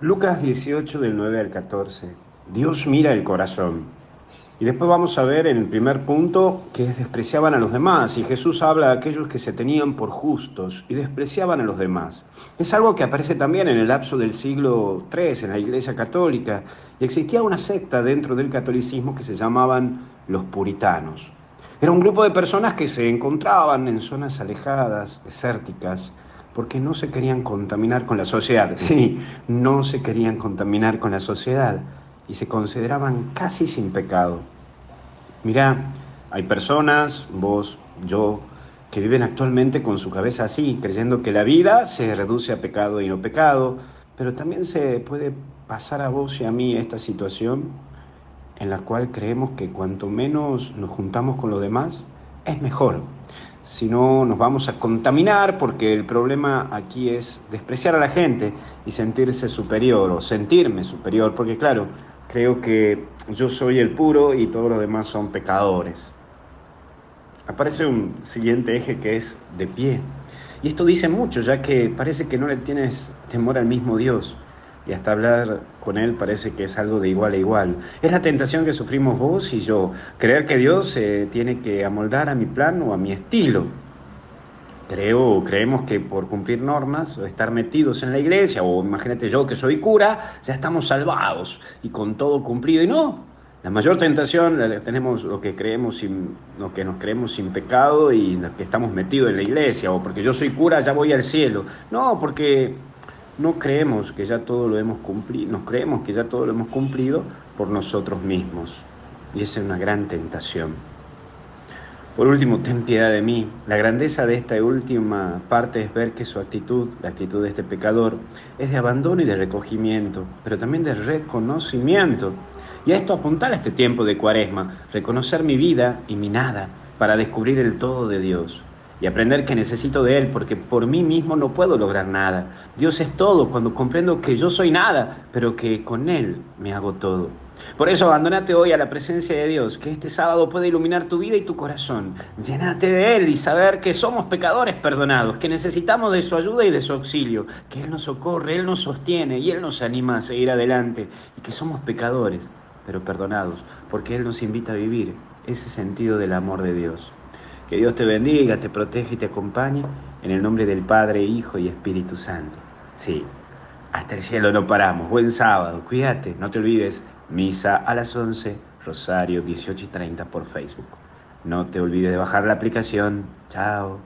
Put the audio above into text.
Lucas 18 del 9 al 14. Dios mira el corazón. Y después vamos a ver en el primer punto que despreciaban a los demás. Y Jesús habla de aquellos que se tenían por justos y despreciaban a los demás. Es algo que aparece también en el lapso del siglo III en la Iglesia Católica. Y existía una secta dentro del catolicismo que se llamaban los puritanos. Era un grupo de personas que se encontraban en zonas alejadas, desérticas, porque no se querían contaminar con la sociedad. Sí, no se querían contaminar con la sociedad y se consideraban casi sin pecado. Mirá, hay personas, vos, yo, que viven actualmente con su cabeza así, creyendo que la vida se reduce a pecado y no pecado, pero también se puede pasar a vos y a mí esta situación en la cual creemos que cuanto menos nos juntamos con los demás, es mejor. Si no, nos vamos a contaminar porque el problema aquí es despreciar a la gente y sentirse superior o sentirme superior, porque claro, creo que yo soy el puro y todos los demás son pecadores. Aparece un siguiente eje que es de pie. Y esto dice mucho, ya que parece que no le tienes temor al mismo Dios y hasta hablar con Él parece que es algo de igual a igual. Es la tentación que sufrimos vos y yo, creer que Dios se tiene que amoldar a mi plan o a mi estilo. Creo, creemos que por cumplir normas o estar metidos en la iglesia, o imagínate yo que soy cura, ya estamos salvados y con todo cumplido. Y no, la mayor tentación la tenemos lo que creemos lo que nos creemos sin pecado y los que estamos metidos en la iglesia, o porque yo soy cura ya voy al cielo. No, porque no creemos que ya todo lo hemos cumplido, nos creemos que ya todo lo hemos cumplido por nosotros mismos. Y esa es una gran tentación. Por último, ten piedad de mí. La grandeza de esta última parte es ver que su actitud, la actitud de este pecador, es de abandono y de recogimiento, pero también de reconocimiento. Y a esto apuntar a este tiempo de cuaresma, reconocer mi vida y mi nada para descubrir el todo de Dios y aprender que necesito de Él porque por mí mismo no puedo lograr nada. Dios es todo cuando comprendo que yo soy nada, pero que con Él me hago todo. Por eso abandonate hoy a la presencia de Dios, que este sábado puede iluminar tu vida y tu corazón. Llénate de Él y saber que somos pecadores perdonados, que necesitamos de su ayuda y de su auxilio, que Él nos socorre, Él nos sostiene y Él nos anima a seguir adelante y que somos pecadores, pero perdonados, porque Él nos invita a vivir ese sentido del amor de Dios. Que Dios te bendiga, te protege y te acompañe en el nombre del Padre, Hijo y Espíritu Santo. Sí, hasta el cielo no paramos. Buen sábado, cuídate, no te olvides, misa a las 11, Rosario 18 y 30 por Facebook. No te olvides de bajar la aplicación. Chao.